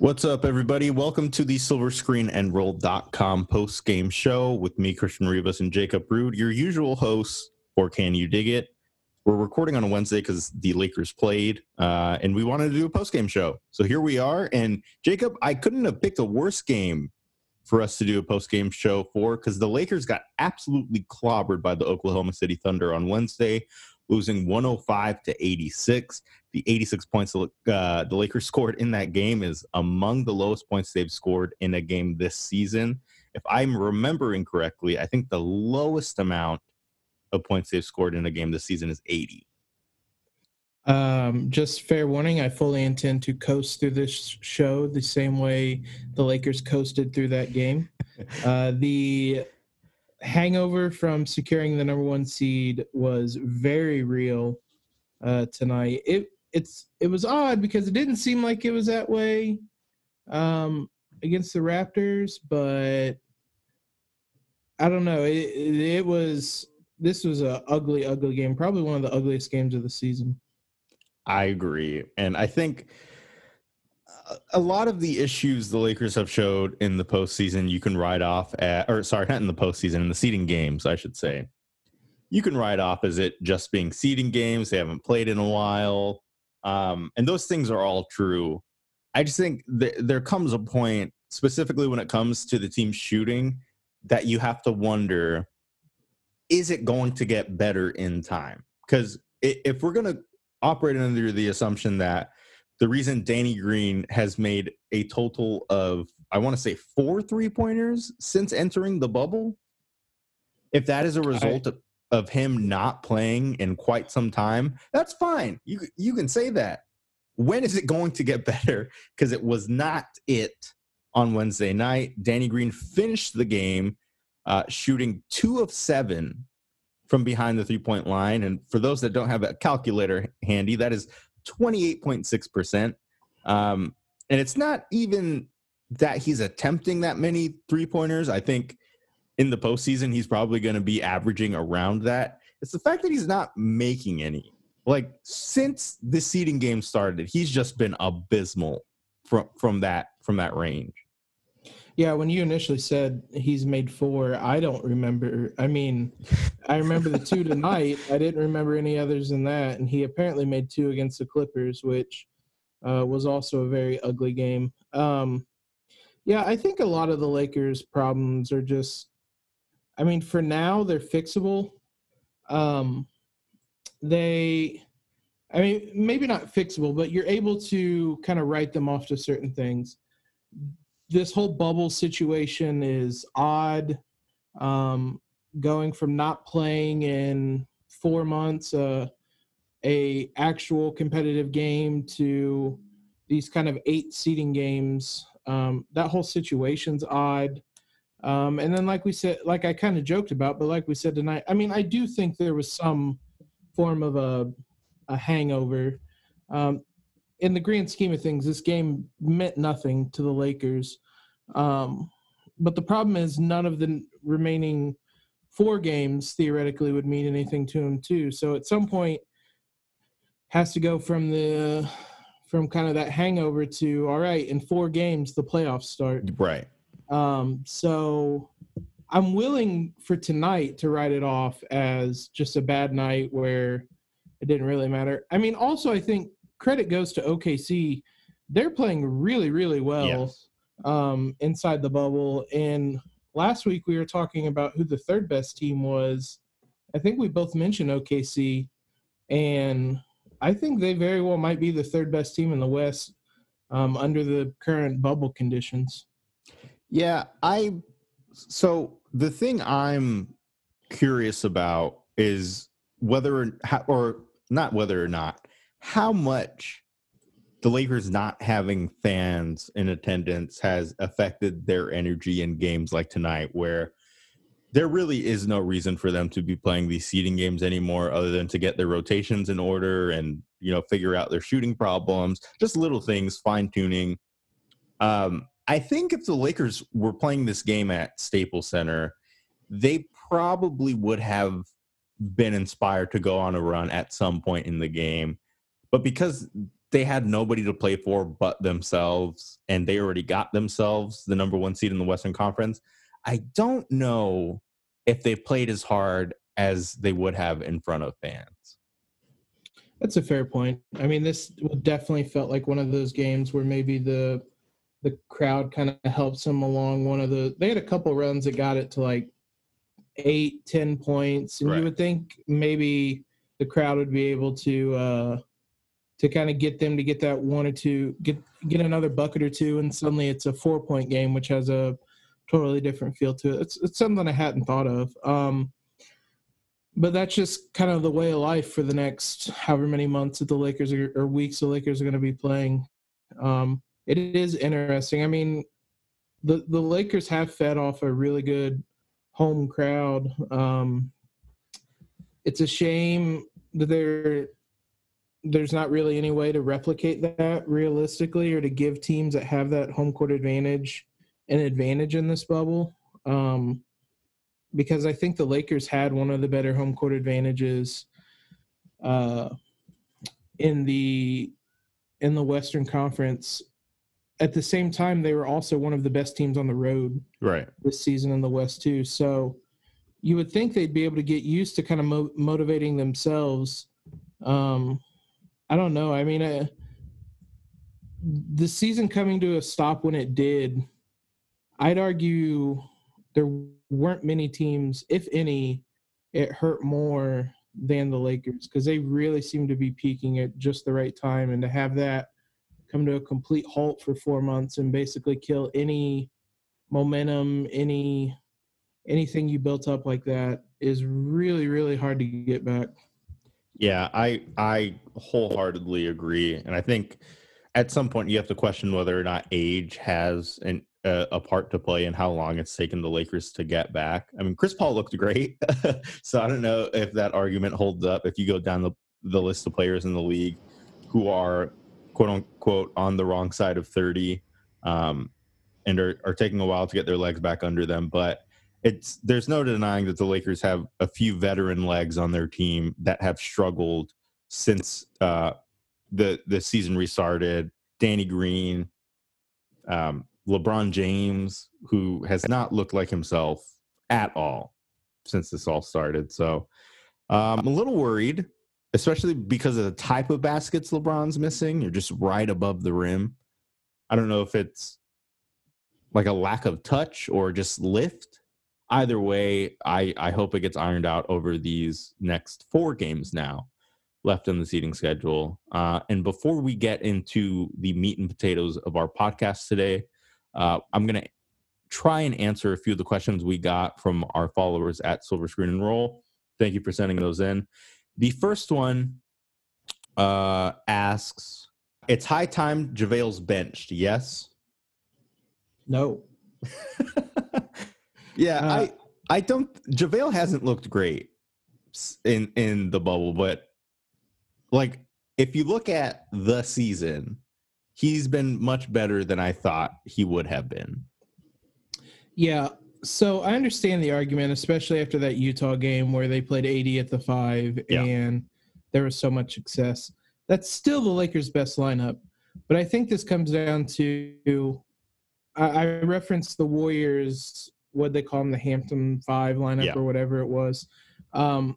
What's up, everybody? Welcome to the Silver Screen and Roll.com post game show with me, Christian Rivas, and Jacob Rude, your usual hosts or Can You Dig It? We're recording on a Wednesday because the Lakers played, uh, and we wanted to do a post game show. So here we are. And Jacob, I couldn't have picked a worse game for us to do a post game show for because the Lakers got absolutely clobbered by the Oklahoma City Thunder on Wednesday, losing 105 to 86. The 86 points uh, the Lakers scored in that game is among the lowest points they've scored in a game this season. If I'm remembering correctly, I think the lowest amount of points they've scored in a game this season is 80. Um, just fair warning, I fully intend to coast through this show the same way the Lakers coasted through that game. Uh, the hangover from securing the number one seed was very real uh, tonight. It it's it was odd because it didn't seem like it was that way um, against the Raptors, but I don't know. It, it, it was this was a ugly, ugly game. Probably one of the ugliest games of the season. I agree, and I think a lot of the issues the Lakers have showed in the postseason, you can write off at, or sorry, not in the postseason, in the seeding games, I should say. You can write off as it just being seeding games. They haven't played in a while. Um, and those things are all true. I just think th- there comes a point, specifically when it comes to the team shooting, that you have to wonder is it going to get better in time? Because if we're going to operate under the assumption that the reason Danny Green has made a total of, I want to say, four three pointers since entering the bubble, if that is a result I, of, of him not playing in quite some time, that's fine. You you can say that. When is it going to get better? Because it was not it on Wednesday night. Danny Green finished the game uh, shooting two of seven from behind the three point line. And for those that don't have a calculator handy, that is 28.6%. Um, and it's not even that he's attempting that many three pointers. I think in the postseason, he's probably going to be averaging around that. It's the fact that he's not making any. Like since the seeding game started, he's just been abysmal from from that from that range. Yeah, when you initially said he's made four, I don't remember. I mean, I remember the two tonight. I didn't remember any others than that. And he apparently made two against the Clippers, which uh, was also a very ugly game. Um, yeah, I think a lot of the Lakers' problems are just, I mean, for now, they're fixable. Um, they, I mean, maybe not fixable, but you're able to kind of write them off to certain things this whole bubble situation is odd. Um, going from not playing in four months, uh, a actual competitive game to these kind of eight seeding games. Um, that whole situation's odd. Um, and then, like we said, like I kind of joked about, but like we said tonight, I mean, I do think there was some form of a a hangover. Um, in the grand scheme of things, this game meant nothing to the Lakers. Um, but the problem is, none of the remaining four games theoretically would mean anything to him too. So at some point, has to go from the from kind of that hangover to all right in four games the playoffs start right um so i'm willing for tonight to write it off as just a bad night where it didn't really matter i mean also i think credit goes to OKC. They're playing really, really well yes. um, inside the bubble. And last week we were talking about who the third best team was. I think we both mentioned OKC, and I think they very well might be the third best team in the West um, under the current bubble conditions. Yeah, I. So the thing I'm curious about is whether or not whether or not how much the Lakers not having fans in attendance has affected their energy in games like tonight, where there really is no reason for them to be playing these seeding games anymore other than to get their rotations in order and you know figure out their shooting problems just little things fine tuning um, i think if the lakers were playing this game at staples center they probably would have been inspired to go on a run at some point in the game but because they had nobody to play for but themselves, and they already got themselves the number one seed in the Western Conference. I don't know if they played as hard as they would have in front of fans. That's a fair point. I mean, this definitely felt like one of those games where maybe the the crowd kind of helps them along. One of the they had a couple runs that got it to like eight, ten points, and Right. you would think maybe the crowd would be able to uh, to kind of get them to get that one or two, get get another bucket or two, and suddenly it's a four point game, which has a totally different feel to it. It's it's something I hadn't thought of. Um, but that's just kind of the way of life for the next however many months that the Lakers are, or weeks the Lakers are going to be playing. Um, it is interesting. I mean, the the Lakers have fed off a really good home crowd. Um, it's a shame that there there's not really any way to replicate that realistically or to give teams that have that home court advantage an advantage in this bubble. Um, because I think the Lakers had one of the better home court advantages uh, in the in the Western Conference. At the same time, they were also one of the best teams on the road Right. this season in the West too. So you would think they'd be able to get used to kind of mo- motivating themselves. Um, I don't know. I mean, uh, the season coming to a stop when it did, I'd argue there weren't many teams, if any, it hurt more than the Lakers because they really seem to be peaking at just the right time, and to have that come to a complete halt for four months and basically kill any momentum, any anything you built up like that is really, really hard to get back. Yeah, I I wholeheartedly agree, and I think at some point you have to question whether or not age has an a, a part to play in how long it's taken the Lakers to get back. I mean, Chris Paul looked great, so I don't know if that argument holds up. If you go down the the list of players in the league who are quote unquote on the wrong side of thirty, um, and are are taking a while to get their legs back under them, but it's there's no denying that the Lakers have a few veteran legs on their team that have struggled since uh, the the season restarted. Danny Green, um, LeBron James, who has not looked like himself at all since this all started. So um, I'm a little worried, especially because of the type of baskets LeBron's missing. You're just right above the rim. I don't know if it's like a lack of touch or just lift either way, I, I hope it gets ironed out over these next four games now left in the seeding schedule. Uh, and before we get into the meat and potatoes of our podcast today, uh, I'm going to try and answer a few of the questions we got from our followers at Silver Screen and Roll. Thank you for sending those in. The first one uh, asks, "It's high time JaVale's benched." Yes. No. yeah, Uh, I I don't. Javale hasn't looked great in in the bubble, but like if you look at the season, he's been much better than I thought he would have been. Yeah. So I understand the argument, especially after that Utah game where they played AD at the five Yeah. and there was so much success. That's still the Lakers' best lineup. But I think this comes down to I, I referenced the Warriors, what they call them, the Hampton Five lineup Yeah. or whatever it was. Um,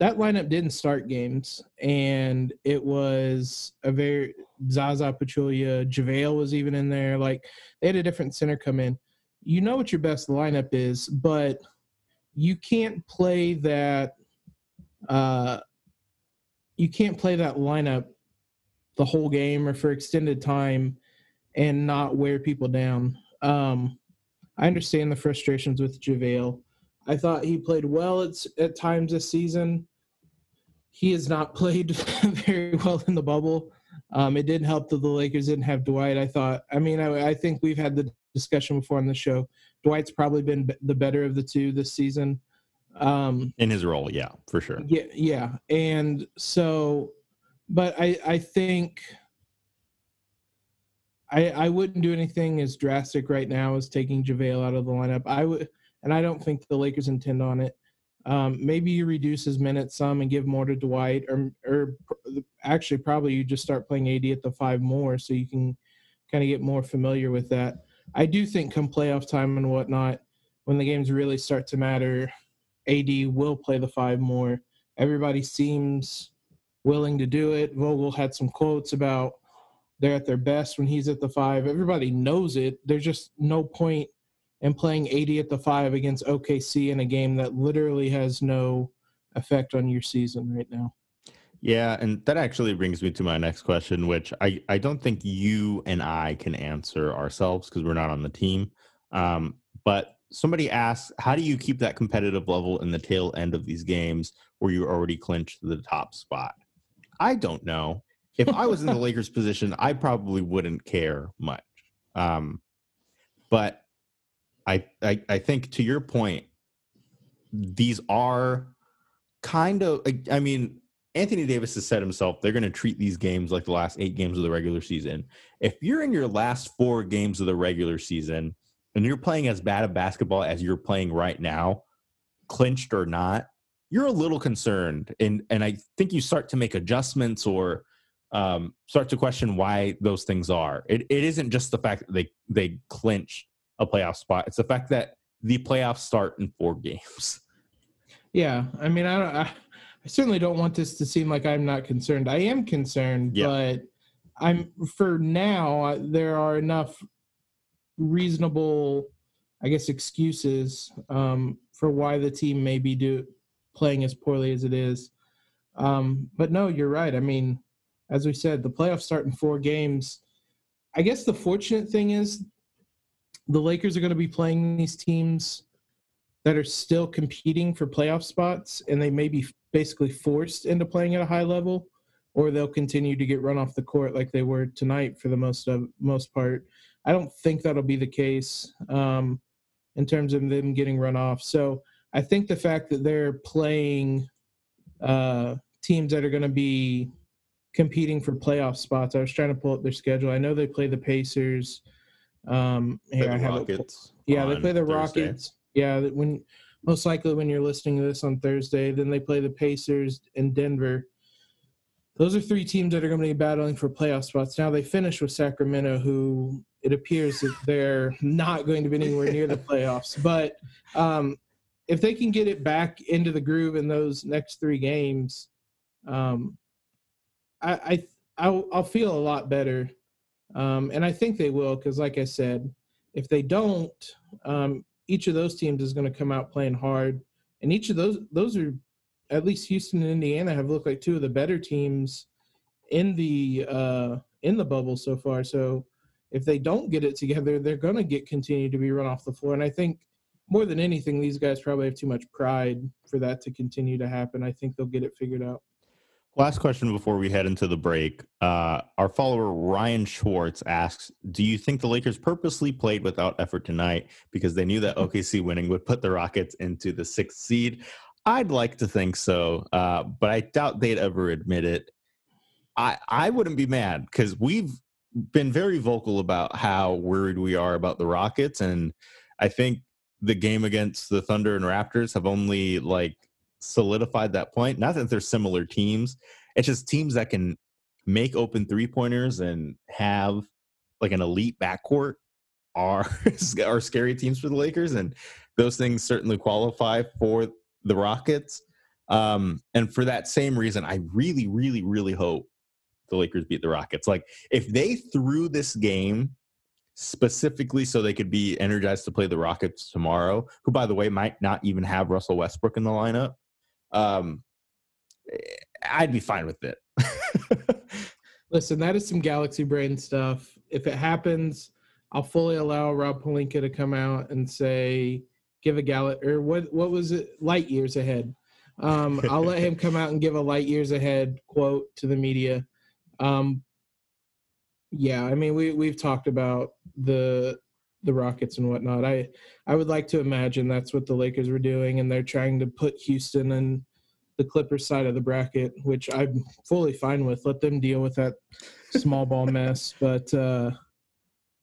that lineup didn't start games, and it was a very Zaza Pachulia, JaVale was even in there. Like they had a different center come in. You know what your best lineup is, but you can't play that. Uh, you can't play that lineup the whole game or for extended time and not wear people down. Um, I understand the frustrations with JaVale. I thought he played well at, at times this season. He has not played very well in the bubble. Um, it didn't help that the Lakers didn't have Dwight. I thought, I mean, I, I think we've had the discussion before on the show. Dwight's probably been b- the better of the two this season. Um, In his role, yeah, for sure. yeah, yeah, and so, but I I think I I wouldn't do anything as drastic right now as taking JaVale out of the lineup. I would, and I don't think the Lakers intend on it. Um, maybe you reduce his minutes some and give more to Dwight, or or actually probably you just start playing AD at the five more so you can kind of get more familiar with that. I do think come playoff time and whatnot, when the games really start to matter, AD will play the five more. Everybody seems willing to do it. Vogel had some quotes about they're at their best when he's at the five. Everybody knows it. There's just no point in playing AD at the five against OKC in a game that literally has no effect on your season right now. Yeah, and that actually brings me to my next question, which I, I don't think you and I can answer ourselves because we're not on the team. Um, but somebody asks, how do you keep that competitive level in the tail end of these games where you already clinched the top spot? I don't know. If I was in the Lakers position, I probably wouldn't care much. Um, but I, I I think to your point, these are kind of I mean Anthony Davis has said himself they're going to treat these games like the last eight games of the regular season. If you're in your last four games of the regular season and you're playing as bad a basketball as you're playing right now, clinched or not, you're a little concerned. And and I think you start to make adjustments or um, start to question why those things are. It, it isn't just the fact that they they clinch a playoff spot; it's the fact that the playoffs start in four games. Yeah, I mean, I don't. I I certainly don't want this to seem like I'm not concerned. I am concerned, yeah. but I'm for now. There are enough reasonable, I guess, excuses um, for why the team may be do playing as poorly as it is. Um, but no, you're right. I mean, as we said, the playoffs start in four games. I guess the fortunate thing is the Lakers are going to be playing these teams that are still competing for playoff spots, and they may be basically forced into playing at a high level, or they'll continue to get run off the court like they were tonight for the most of most part. I don't think that'll be the case um, in terms of them getting run off. So I think the fact that they're playing uh, teams that are going to be competing for playoff spots. I was trying to pull up their schedule. I know they play the Pacers. Um, here I have Rockets. yeah, they play the Thursday. Rockets. Yeah, when most likely when you're listening to this on Thursday. Then they play the Pacers in Denver. Those are three teams that are going to be battling for playoff spots. Now they finish with Sacramento, who it appears that they're not going to be anywhere near the playoffs. But um, if they can get it back into the groove in those next three games, um, I, I I'll, I'll, feel a lot better, um, and I think they will because, like I said, if they don't, um, each of those teams is going to come out playing hard, and each of those those are at least Houston and Indiana have looked like two of the better teams in the uh, in the bubble so far. So if they don't get it together, they're going to get continue to be run off the floor. And I think more than anything, these guys probably have too much pride for that to continue to happen. I think they'll get it figured out. Last question before we head into the break. Uh, our follower Ryan Schwartz asks, "Do you think the Lakers purposely played without effort tonight because they knew that OKC winning would put the Rockets into the sixth seed?" I'd like to think so, uh, but I doubt they'd ever admit it. I I wouldn't be mad because we've been very vocal about how worried we are about the Rockets, and I think the game against the Thunder and Raptors have only like solidified that point. Not that they're similar teams, it's just teams that can make open three pointers and have like an elite backcourt are are scary teams for the Lakers, and those things certainly qualify for the Rockets. Um, and for that same reason, I really, really, really hope the Lakers beat the Rockets. Like if they threw this game specifically so they could be energized to play the Rockets tomorrow, who by the way might not even have Russell Westbrook in the lineup, um, I'd be fine with it. Listen, that is some galaxy brain stuff. If it happens, I'll fully allow Rob Pelinka to come out and say, give a gal or what what was it? Light years ahead. Um, I'll let him come out and give a light years ahead quote to the media. Um, yeah, I mean we we've talked about the the Rockets and whatnot. I I would like to imagine that's what the Lakers were doing, and they're trying to put Houston and the Clippers side of the bracket, which I'm fully fine with. Let them deal with that small ball mess. But uh,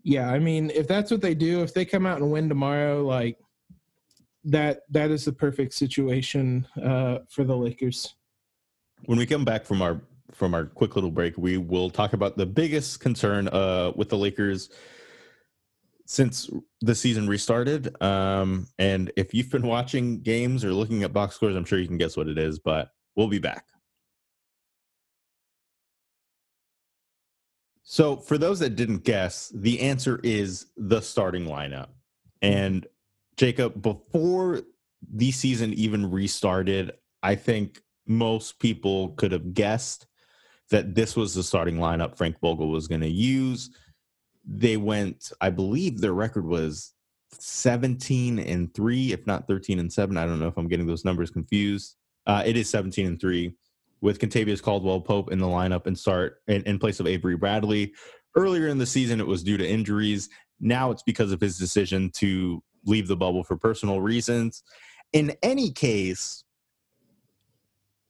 yeah, I mean, if that's what they do, if they come out and win tomorrow, like that that is the perfect situation uh, for the Lakers. When we come back from our from our quick little break, we will talk about the biggest concern uh, with the Lakers since the season restarted. Um, and if you've been watching games or looking at box scores, I'm sure you can guess what it is. But we'll be back. So, for those that didn't guess, the answer is the starting lineup. And Jacob, before the season even restarted, I think most people could have guessed that this was the starting lineup Frank Vogel was going to use. They went, I believe their record was 17 and 3, if not 13 and 7. I don't know if I'm getting those numbers confused. Uh, it is 17 and 3 with Kentavious Caldwell Pope in the lineup and start in, in place of Avery Bradley. Earlier in the season, it was due to injuries. Now it's because of his decision to leave the bubble for personal reasons. In any case,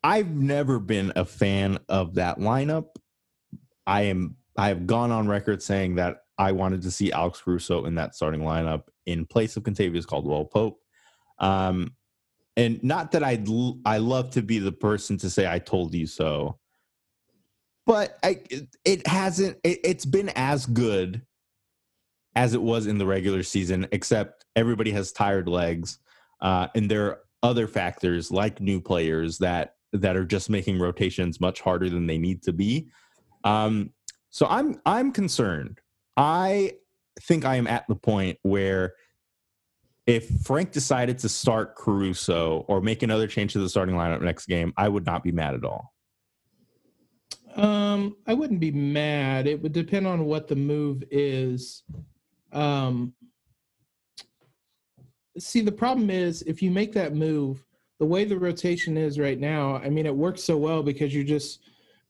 I've never been a fan of that lineup. I am I have gone on record saying that I wanted to see Alex Caruso in that starting lineup in place of Kentavious Caldwell Pope. Um, and not that I I love to be the person to say I told you so, but I it hasn't it, it's been as good as it was in the regular season, except everybody has tired legs, uh, and there are other factors like new players that that are just making rotations much harder than they need to be. Um, so I'm I'm concerned. I think I am at the point where if Frank decided to start Caruso or make another change to the starting lineup next game, I would not be mad at all. Um, I wouldn't be mad. It would depend on what the move is. Um, see, the problem is if you make that move, the way the rotation is right now, I mean, it works so well because you're just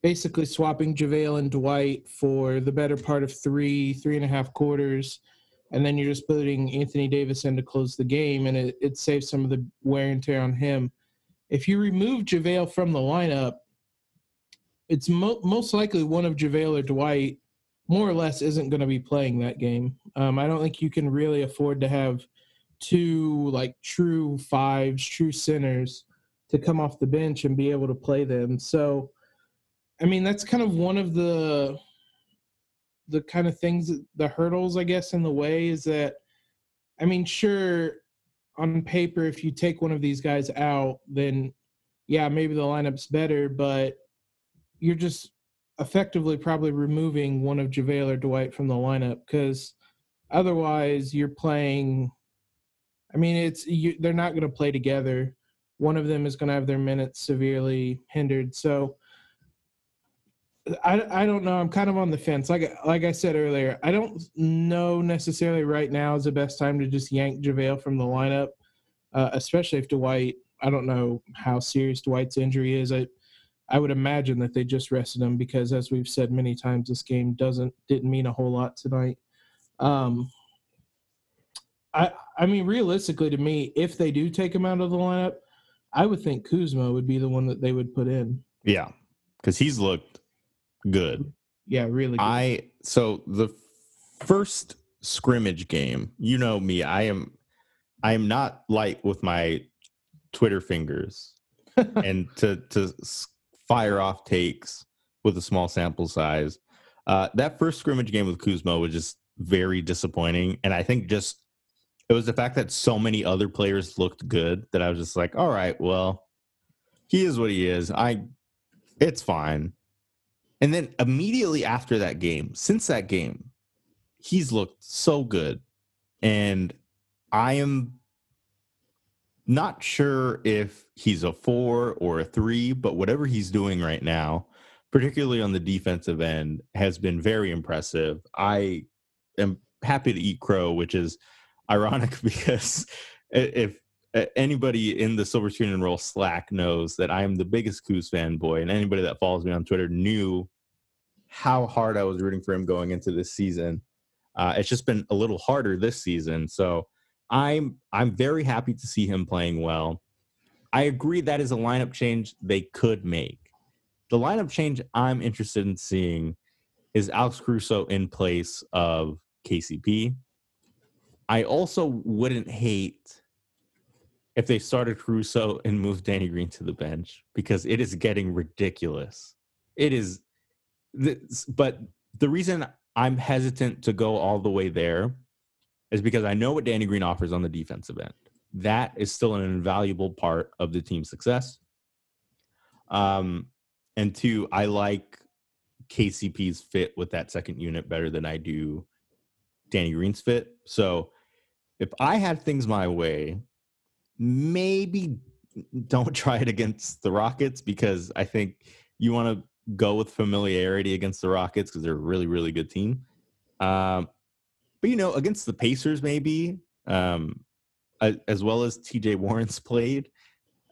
basically swapping JaVale and Dwight for the better part of three, three and a half quarters and then you're just putting Anthony Davis in to close the game, and it, it saves some of the wear and tear on him. If you remove JaVale from the lineup, it's mo- most likely one of JaVale or Dwight, more or less, isn't going to be playing that game. Um, I don't think you can really afford to have two like true fives, true centers to come off the bench and be able to play them. So, I mean, that's kind of one of the the kind of things the hurdles i guess in the way is that i mean sure on paper if you take one of these guys out then yeah maybe the lineup's better but you're just effectively probably removing one of JaVale or Dwight from the lineup because otherwise you're playing I mean it's you, they're not going to play together. One of them is going to have their minutes severely hindered. So I, I don't know. I'm kind of on the fence. Like like I said earlier, I don't know necessarily right now is the best time to just yank JaVale from the lineup, uh, especially if Dwight. I don't know how serious Dwight's injury is. I I would imagine that they just rested him because, as we've said many times, this game doesn't didn't mean a whole lot tonight. Um, I I mean, realistically, to me, if they do take him out of the lineup, I would think Kuzma would be the one that they would put in. Yeah, because he's looked good. Yeah, really. Good. I so the first scrimmage game. You know me. I am. I am not light with my Twitter fingers, and to to fire off takes with a small sample size. Uh, that first scrimmage game with Kuzma was just very disappointing, and I think just it was the fact that so many other players looked good that I was just like, all right, well, he is what he is. I, it's fine. And then immediately after that game, since that game, he's looked so good. And I am not sure if he's a four or a three, but whatever he's doing right now, particularly on the defensive end, has been very impressive. I am happy to eat crow, which is ironic because if anybody in the Silver Screen and Roll Slack knows that I am the biggest Kuz fanboy, and anybody that follows me on Twitter knew how hard I was rooting for him going into this season. Uh, it's just been a little harder this season, so I'm I'm very happy to see him playing well. I agree that is a lineup change they could make. The lineup change I'm interested in seeing is Alex Caruso in place of KCP. I also wouldn't hate if they started Caruso and moved Danny Green to the bench because it is getting ridiculous. It is, this, but the reason I'm hesitant to go all the way there is because I know what Danny Green offers on the defensive end. That is still an invaluable part of the team's success. Um, and two, I like KCP's fit with that second unit better than I do Danny Green's fit. So if I had things my way, maybe don't try it against the Rockets because I think you want to go with familiarity against the Rockets because they're a really, really good team. Um, but you know, against the Pacers, maybe um, as well as TJ Warren's played,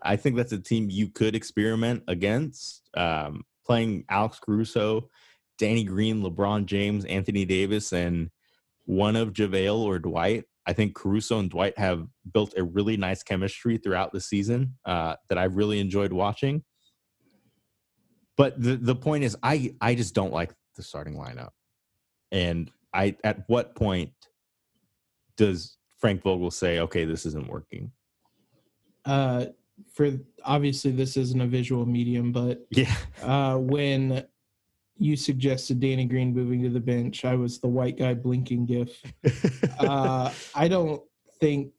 I think that's a team you could experiment against. Um, playing Alex Caruso, Danny Green, LeBron James, Anthony Davis, and one of JaVale or Dwight. I think Caruso and Dwight have built a really nice chemistry throughout the season uh, that I've really enjoyed watching. But the the point is, I I just don't like the starting lineup, and I at what point does Frank Vogel say, okay, this isn't working? Uh, for obviously this isn't a visual medium, but yeah, uh, when you suggested Danny Green moving to the bench, I was the white guy blinking gif. uh, I don't think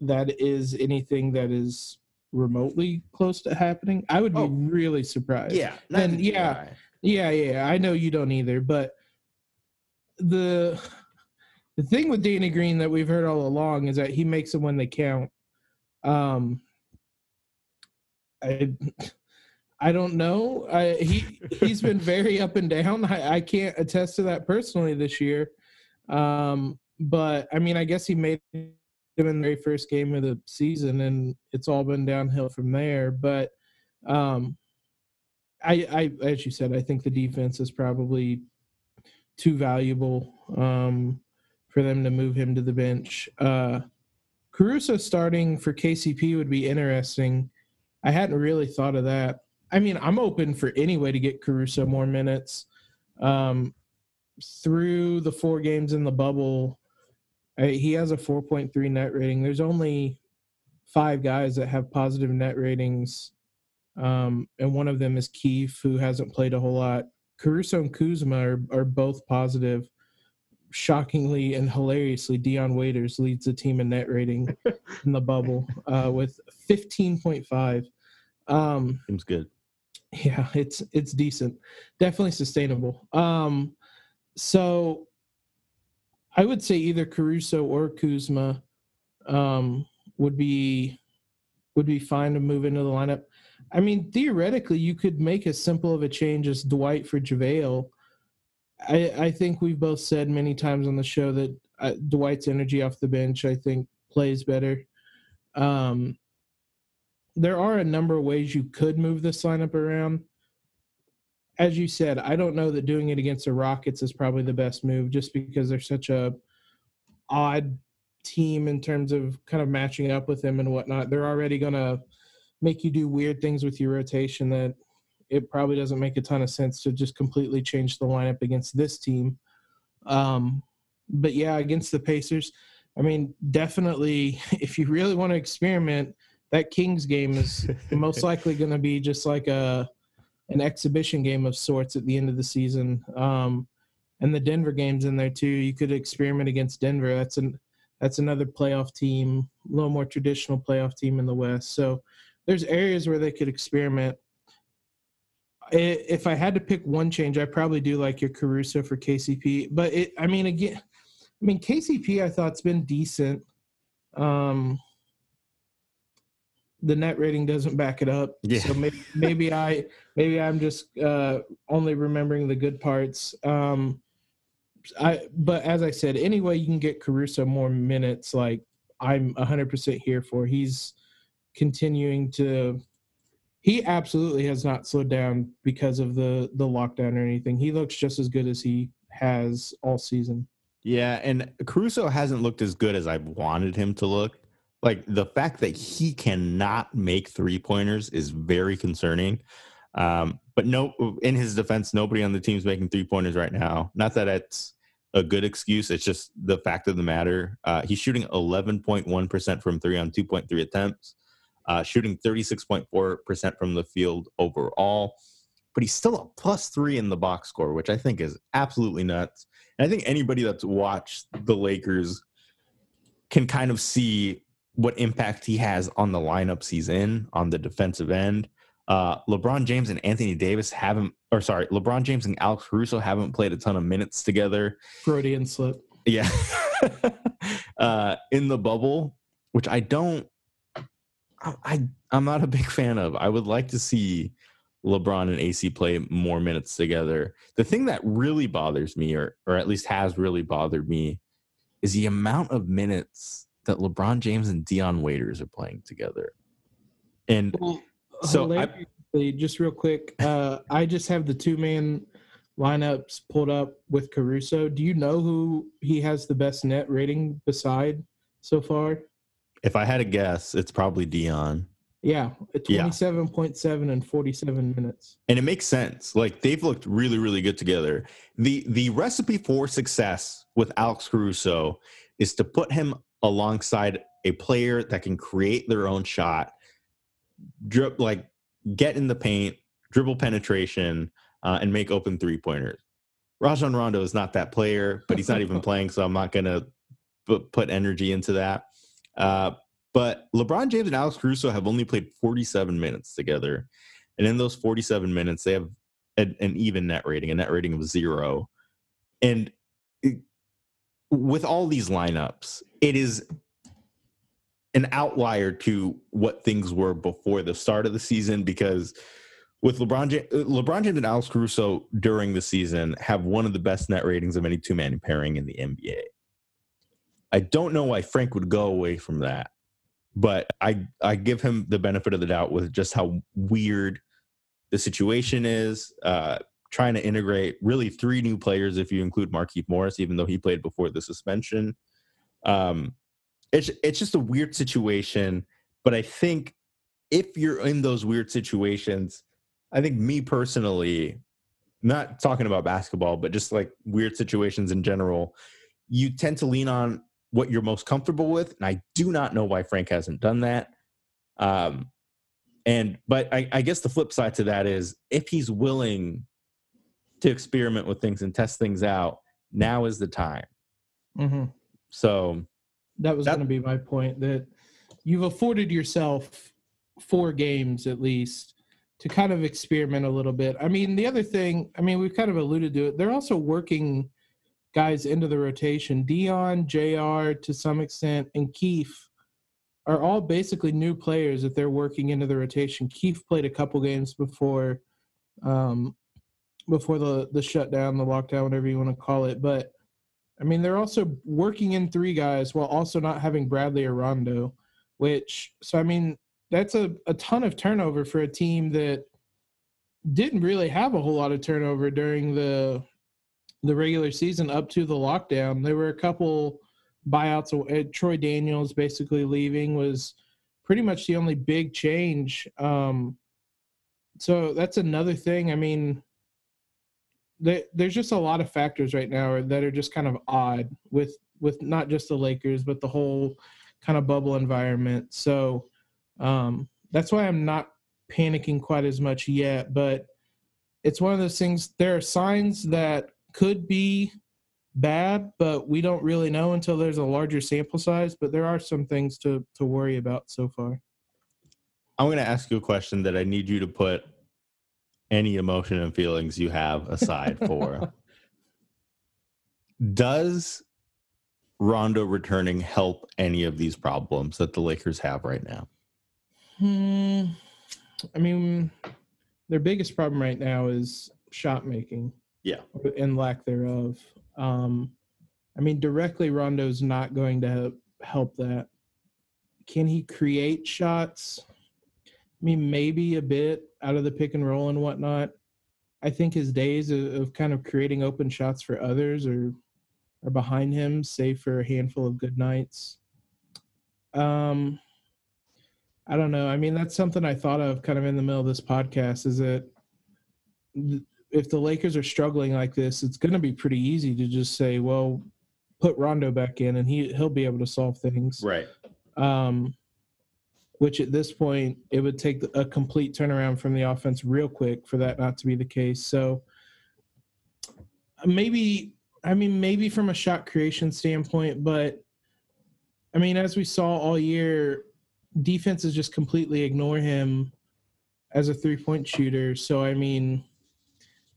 that is anything that is remotely close to happening. I would be oh, really surprised. Yeah, and yeah, yeah, yeah. I know you don't either, but the the thing with Danny Green that we've heard all along is that he makes them when they count. Um, I I don't know. I, he he's been very up and down. I, I can't attest to that personally this year. Um, but I mean, I guess he made him in the very first game of the season, and it's all been downhill from there. But um, I, I, as you said, I think the defense is probably too valuable um, for them to move him to the bench. Uh, Caruso starting for KCP would be interesting. I hadn't really thought of that. I mean, I'm open for any way to get Caruso more minutes. Um, through the four games in the bubble, I, he has a 4.3 net rating. There's only five guys that have positive net ratings, um, and one of them is Keith, who hasn't played a whole lot. Caruso and Kuzma are, are both positive. Shockingly and hilariously, Dion Waiters leads the team in net rating in the bubble uh, with 15.5. Um, Seems good. Yeah, it's it's decent, definitely sustainable. Um, so I would say either Caruso or Kuzma um, would be would be fine to move into the lineup. I mean, theoretically, you could make as simple of a change as Dwight for JaVale. I, I think we've both said many times on the show that uh, Dwight's energy off the bench, I think, plays better. Um, there are a number of ways you could move this lineup around. As you said, I don't know that doing it against the Rockets is probably the best move just because they're such a odd team in terms of kind of matching up with them and whatnot. They're already gonna make you do weird things with your rotation that it probably doesn't make a ton of sense to just completely change the lineup against this team. Um, but yeah, against the Pacers, I mean, definitely if you really want to experiment, that Kings game is most likely going to be just like a an exhibition game of sorts at the end of the season. Um, and the Denver game's in there too. You could experiment against Denver. That's an that's another playoff team, a little more traditional playoff team in the West. So there's areas where they could experiment. If I had to pick one change, I probably do like your Caruso for KCP. But it, I mean, again, I mean KCP, I thought's been decent. Um, the net rating doesn't back it up. Yeah. So maybe, maybe I maybe I'm just uh, only remembering the good parts. Um, I but as I said, any way you can get Caruso more minutes, like I'm 100% here for. He's continuing to. He absolutely has not slowed down because of the the lockdown or anything. He looks just as good as he has all season. Yeah, and Caruso hasn't looked as good as I wanted him to look like the fact that he cannot make three pointers is very concerning. Um, but no, in his defense, nobody on the team's making three pointers right now. Not that it's a good excuse. It's just the fact of the matter. Uh, he's shooting 11.1% from three on 2.3 attempts, uh, shooting 36.4% from the field overall. But he's still a plus three in the box score, which I think is absolutely nuts. And I think anybody that's watched the Lakers can kind of see what impact he has on the lineups he's in on the defensive end. Uh, LeBron James and Anthony Davis haven't, or sorry, LeBron James and Alex Caruso haven't played a ton of minutes together. Freudian slip. Yeah. uh, in the bubble, which I don't, I, I, I'm not a big fan of. I would like to see LeBron and AC play more minutes together. The thing that really bothers me, or or at least has really bothered me, is the amount of minutes that LeBron James and Dion Waiters are playing together. And Well, So, I- just real quick, uh, I just have the two man lineups pulled up with Caruso. Do you know who he has the best net rating beside so far? if I had a guess, it's probably Dion. Yeah, Yeah. twenty-seven point seven and forty-seven minutes. and it makes sense. Like they've looked really, really good together. the The recipe for success with Alex Caruso is to put him alongside a player that can create their own shot, drip like get in the paint, dribble penetration, uh, and make open three pointers. Rajon Rondo is not that player, but he's not even playing, so I'm not gonna put, put energy into that. Uh, but LeBron James and Alex Caruso have only played 47 minutes together. And in those 47 minutes, they have an, an even net rating, a net rating of zero. And with all these lineups, it is an outlier to what things were before the start of the season because with LeBron LeBron James and Alex Caruso during the season have one of the best net ratings of any two man pairing in the NBA. I don't know why Frank would go away from that, but I I give him the benefit of the doubt with just how weird the situation is. Uh, trying to integrate really three new players if you include Markieff Morris, even though he played before the suspension. Um, it's it's just a weird situation, but I think if you're in those weird situations, I think me personally, not talking about basketball, but just like weird situations in general, you tend to lean on what you're most comfortable with. And I do not know why Frank hasn't done that. Um, and but I, I guess the flip side to that is if he's willing to experiment with things and test things out, now is the time. hmm So That was going to be my point. That you've afforded yourself four games at least to kind of experiment a little bit. I mean, the other thing, I mean, we've kind of alluded to it. They're also working guys into the rotation. Dion, J.R. to some extent, and Keefe are all basically new players that they're working into the rotation. Keefe played a couple games before, um, before the the shutdown, the lockdown, whatever you want to call it. But I mean, they're also working in three guys while also not having Bradley or Rondo, which so I mean that's a, a ton of turnover for a team that didn't really have a whole lot of turnover during the the regular season up to the lockdown. There were a couple buyouts. Troy Daniels basically leaving was pretty much the only big change. Um, so that's another thing. I mean, there, there's just a lot of factors right now that are just kind of odd with with not just the Lakers but the whole kind of bubble environment. So um, that's why I'm not panicking quite as much yet. But it's one of those things. There are signs that could be bad, but we don't really know until there's a larger sample size. But there are some things to to worry about so far. I'm going to ask you a question that I need you to put any emotion and feelings you have aside for. Does Rondo returning help any of these problems that the Lakers have right now? Hmm. I mean, their biggest problem right now is shot making. Yeah. And lack thereof. Um, I mean, directly Rondo's not going to help, help that. Can he create shots? I mean, maybe a bit out of the pick and roll and whatnot. I think his days of, of kind of creating open shots for others are are behind him, save for a handful of good nights. Um, I don't know. I mean, that's something I thought of kind of in the middle of this podcast. Is that if the Lakers are struggling like this, it's going to be pretty easy to just say, well, put Rondo back in and he he'll be able to solve things. Right. Um, which at this point it would take a complete turnaround from the offense real quick for that not to be the case. So uh, maybe I mean maybe from a shot creation standpoint, but I mean as we saw all year, defenses just completely ignore him as a three point shooter. So I mean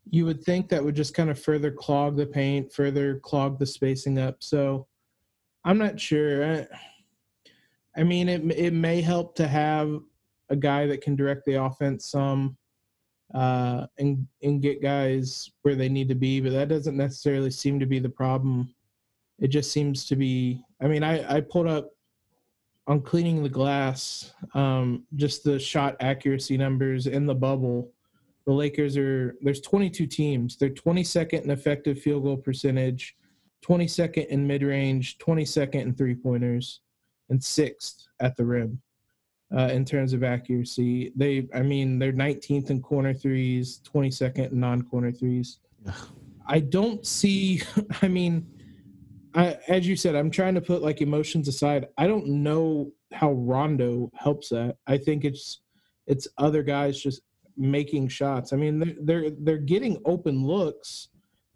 you would think that would just kind of further clog the paint, further clog the spacing up. So I'm not sure. I, I mean, it it may help to have a guy that can direct the offense some, uh, and and get guys where they need to be, but that doesn't necessarily seem to be the problem. It just seems to be. I mean, I I pulled up on cleaning the glass, um, just the shot accuracy numbers in the bubble the Lakers are there's 22 teams. They're 22nd in effective field goal percentage, 22nd in mid range, 22nd in three pointers, and sixth at the rim uh, in terms of accuracy. They, I mean, they're 19th in corner threes, 22nd in non corner threes. I don't see. I mean, I, as you said, I'm trying to put like emotions aside. I don't know how Rondo helps that. I think it's it's other guys just making shots. I mean, they're they're, they're getting open looks.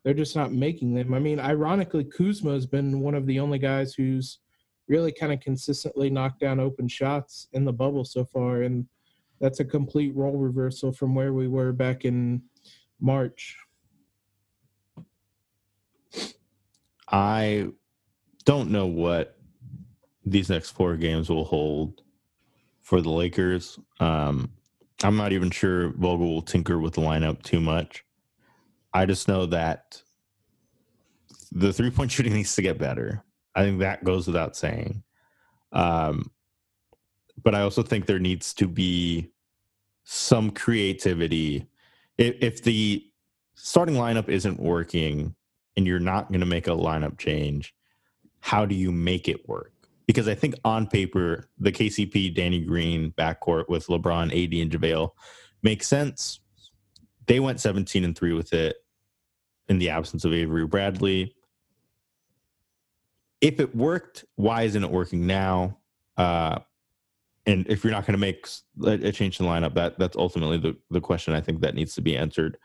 They're just not making them. I mean, ironically, Kuzma has been one of the only guys who's really kind of consistently knocked down open shots in the bubble so far, and that's a complete role reversal from where we were back in March. I don't know what these next four games will hold for the Lakers. Um, I'm not even sure Vogel will tinker with the lineup too much. I just know that the three point shooting needs to get better. I think that goes without saying. Um, but I also think there needs to be some creativity. If, if the starting lineup isn't working and you're not going to make a lineup change, how do you make it work? because I think on paper the KCP Danny Green backcourt with LeBron, AD, and JaVale makes sense. They went 17 and three with it in the absence of Avery Bradley. If it worked, why isn't it working now? Uh, and if you're not going to make a change in the lineup, that that's ultimately the, the question I think that needs to be answered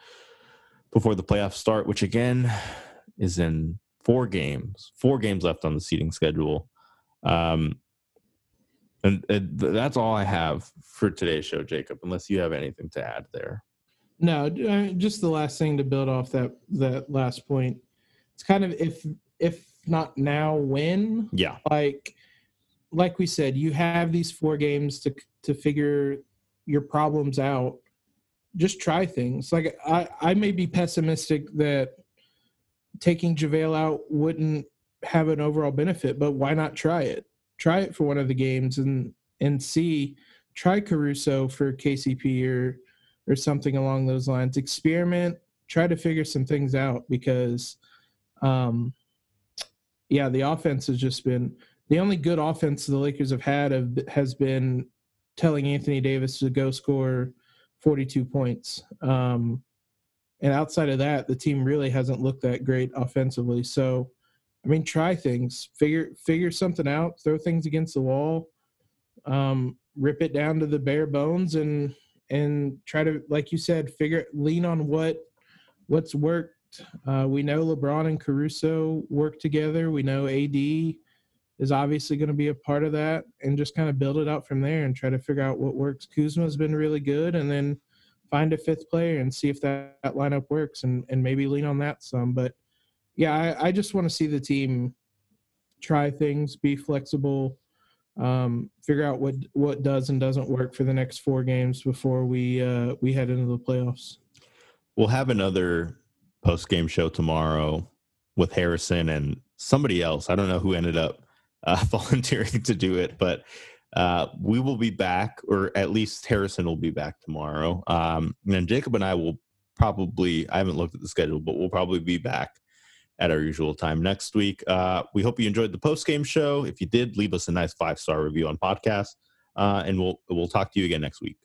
before the playoffs start, which again is in four games, four games left on the seeding schedule. Um, and, and that's all I have for today's show, Jacob. Unless you have anything to add there. No, uh, just the last thing to build off that that last point. It's kind of if if not now, when? Yeah. Like like we said, you have these four games to to figure your problems out. Just try things. Like I I may be pessimistic that taking JaVale out wouldn't have an overall benefit, but why not try it? Try it for one of the games and and see. Try Caruso for KCP or or something along those lines. Experiment. Try to figure some things out because, um, yeah, the offense has just been the only good offense the Lakers have had have, has been telling Anthony Davis to go score 42 points. Um, and outside of that, the team really hasn't looked that great offensively. So I mean, try things, figure figure something out, throw things against the wall, um, rip it down to the bare bones, and and try to, like you said, figure lean on what what's worked. Uh, we know LeBron and Caruso work together. We know AD is obviously going to be a part of that, and just kind of build it out from there and try to figure out what works. Kuzma's been really good, and then find a fifth player and see if that, that lineup works, and and maybe lean on that some, but yeah, I, I just want to see the team try things, be flexible, um, figure out what what does and doesn't work for the next four games before we uh, we head into the playoffs. We'll have another post game show tomorrow with Harrison and somebody else. I don't know who ended up uh, volunteering to do it, but uh, we will be back, or at least Harrison will be back tomorrow. Um, and Jacob and I will probably, I haven't looked at the schedule, but we'll probably be back at our usual time next week. Uh, we hope you enjoyed the post game show. If you did, leave us a nice five star review on podcast, uh, and we'll we'll talk to you again next week.